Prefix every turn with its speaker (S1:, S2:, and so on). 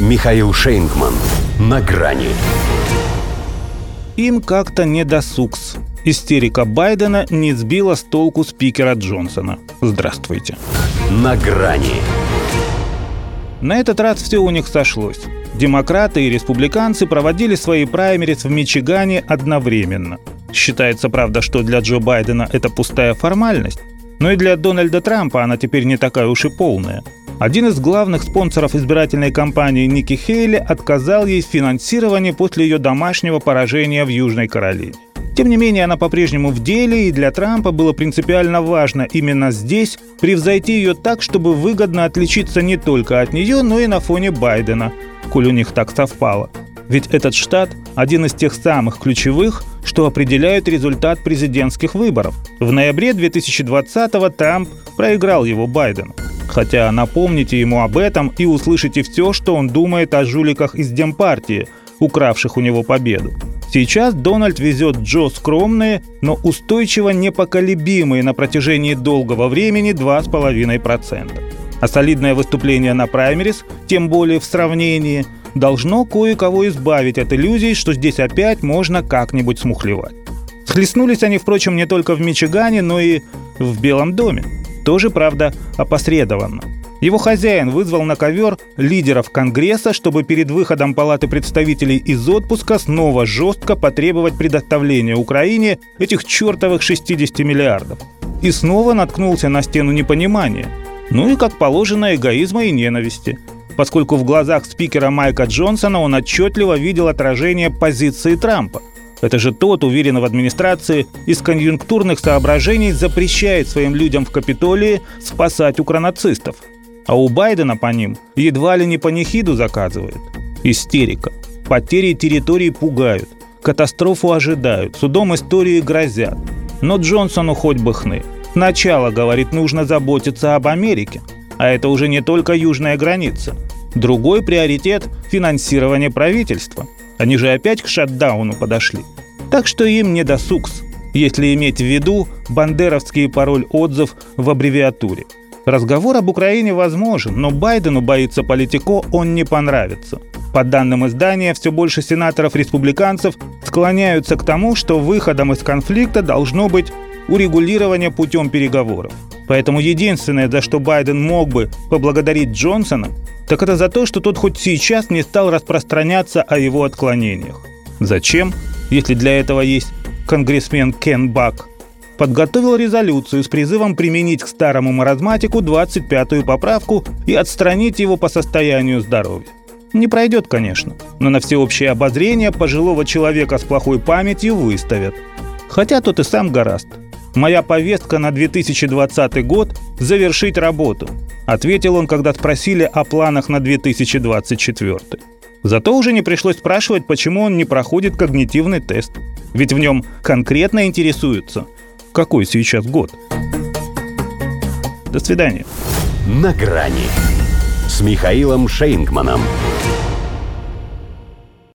S1: Михаил Шейнгман. На грани.
S2: Им как-то не досукс. Истерика Байдена не сбила с толку спикера Джонсона. Здравствуйте.
S1: На грани.
S2: На этот раз все у них сошлось. Демократы и республиканцы проводили свои праймерис в Мичигане одновременно. Считается, правда, что для Джо Байдена это пустая формальность, но и для Дональда Трампа она теперь не такая уж и полная – один из главных спонсоров избирательной кампании Ники Хейли отказал ей в финансировании после ее домашнего поражения в Южной Каролине. Тем не менее, она по-прежнему в деле, и для Трампа было принципиально важно именно здесь превзойти ее так, чтобы выгодно отличиться не только от нее, но и на фоне Байдена, коль у них так совпало. Ведь этот штат – один из тех самых ключевых, что определяют результат президентских выборов. В ноябре 2020-го Трамп проиграл его Байдену. Хотя напомните ему об этом и услышите все, что он думает о жуликах из Демпартии, укравших у него победу. Сейчас Дональд везет Джо скромные, но устойчиво непоколебимые на протяжении долгого времени 2,5%. А солидное выступление на праймерис, тем более в сравнении, должно кое-кого избавить от иллюзий, что здесь опять можно как-нибудь смухлевать. Схлестнулись они, впрочем, не только в Мичигане, но и в Белом доме. Тоже, правда, опосредованно. Его хозяин вызвал на ковер лидеров Конгресса, чтобы перед выходом Палаты представителей из отпуска снова жестко потребовать предоставления Украине этих чертовых 60 миллиардов. И снова наткнулся на стену непонимания. Ну и, как положено, эгоизма и ненависти. Поскольку в глазах спикера Майка Джонсона он отчетливо видел отражение позиции Трампа. Это же тот, уверенно в администрации, из конъюнктурных соображений запрещает своим людям в Капитолии спасать укронацистов. А у Байдена по ним едва ли не панихиду заказывает. Истерика. Потери территории пугают. Катастрофу ожидают. Судом истории грозят. Но Джонсону хоть бы хны. Начало, говорит, нужно заботиться об Америке. А это уже не только южная граница. Другой приоритет – финансирование правительства – они же опять к шатдауну подошли. Так что им не досукс, если иметь в виду бандеровский пароль-отзыв в аббревиатуре. Разговор об Украине возможен, но Байдену, боится политико, он не понравится. По данным издания, все больше сенаторов-республиканцев склоняются к тому, что выходом из конфликта должно быть урегулирование путем переговоров. Поэтому единственное, за что Байден мог бы поблагодарить Джонсона, так это за то, что тот хоть сейчас не стал распространяться о его отклонениях. Зачем, если для этого есть конгрессмен Кен Бак? Подготовил резолюцию с призывом применить к старому маразматику 25-ю поправку и отстранить его по состоянию здоровья. Не пройдет, конечно, но на всеобщее обозрение пожилого человека с плохой памятью выставят. Хотя тот и сам гораст. Моя повестка на 2020 год – завершить работу, ответил он, когда спросили о планах на 2024. Зато уже не пришлось спрашивать, почему он не проходит когнитивный тест. Ведь в нем конкретно интересуются, какой сейчас год. До свидания.
S1: На грани с Михаилом Шейнгманом.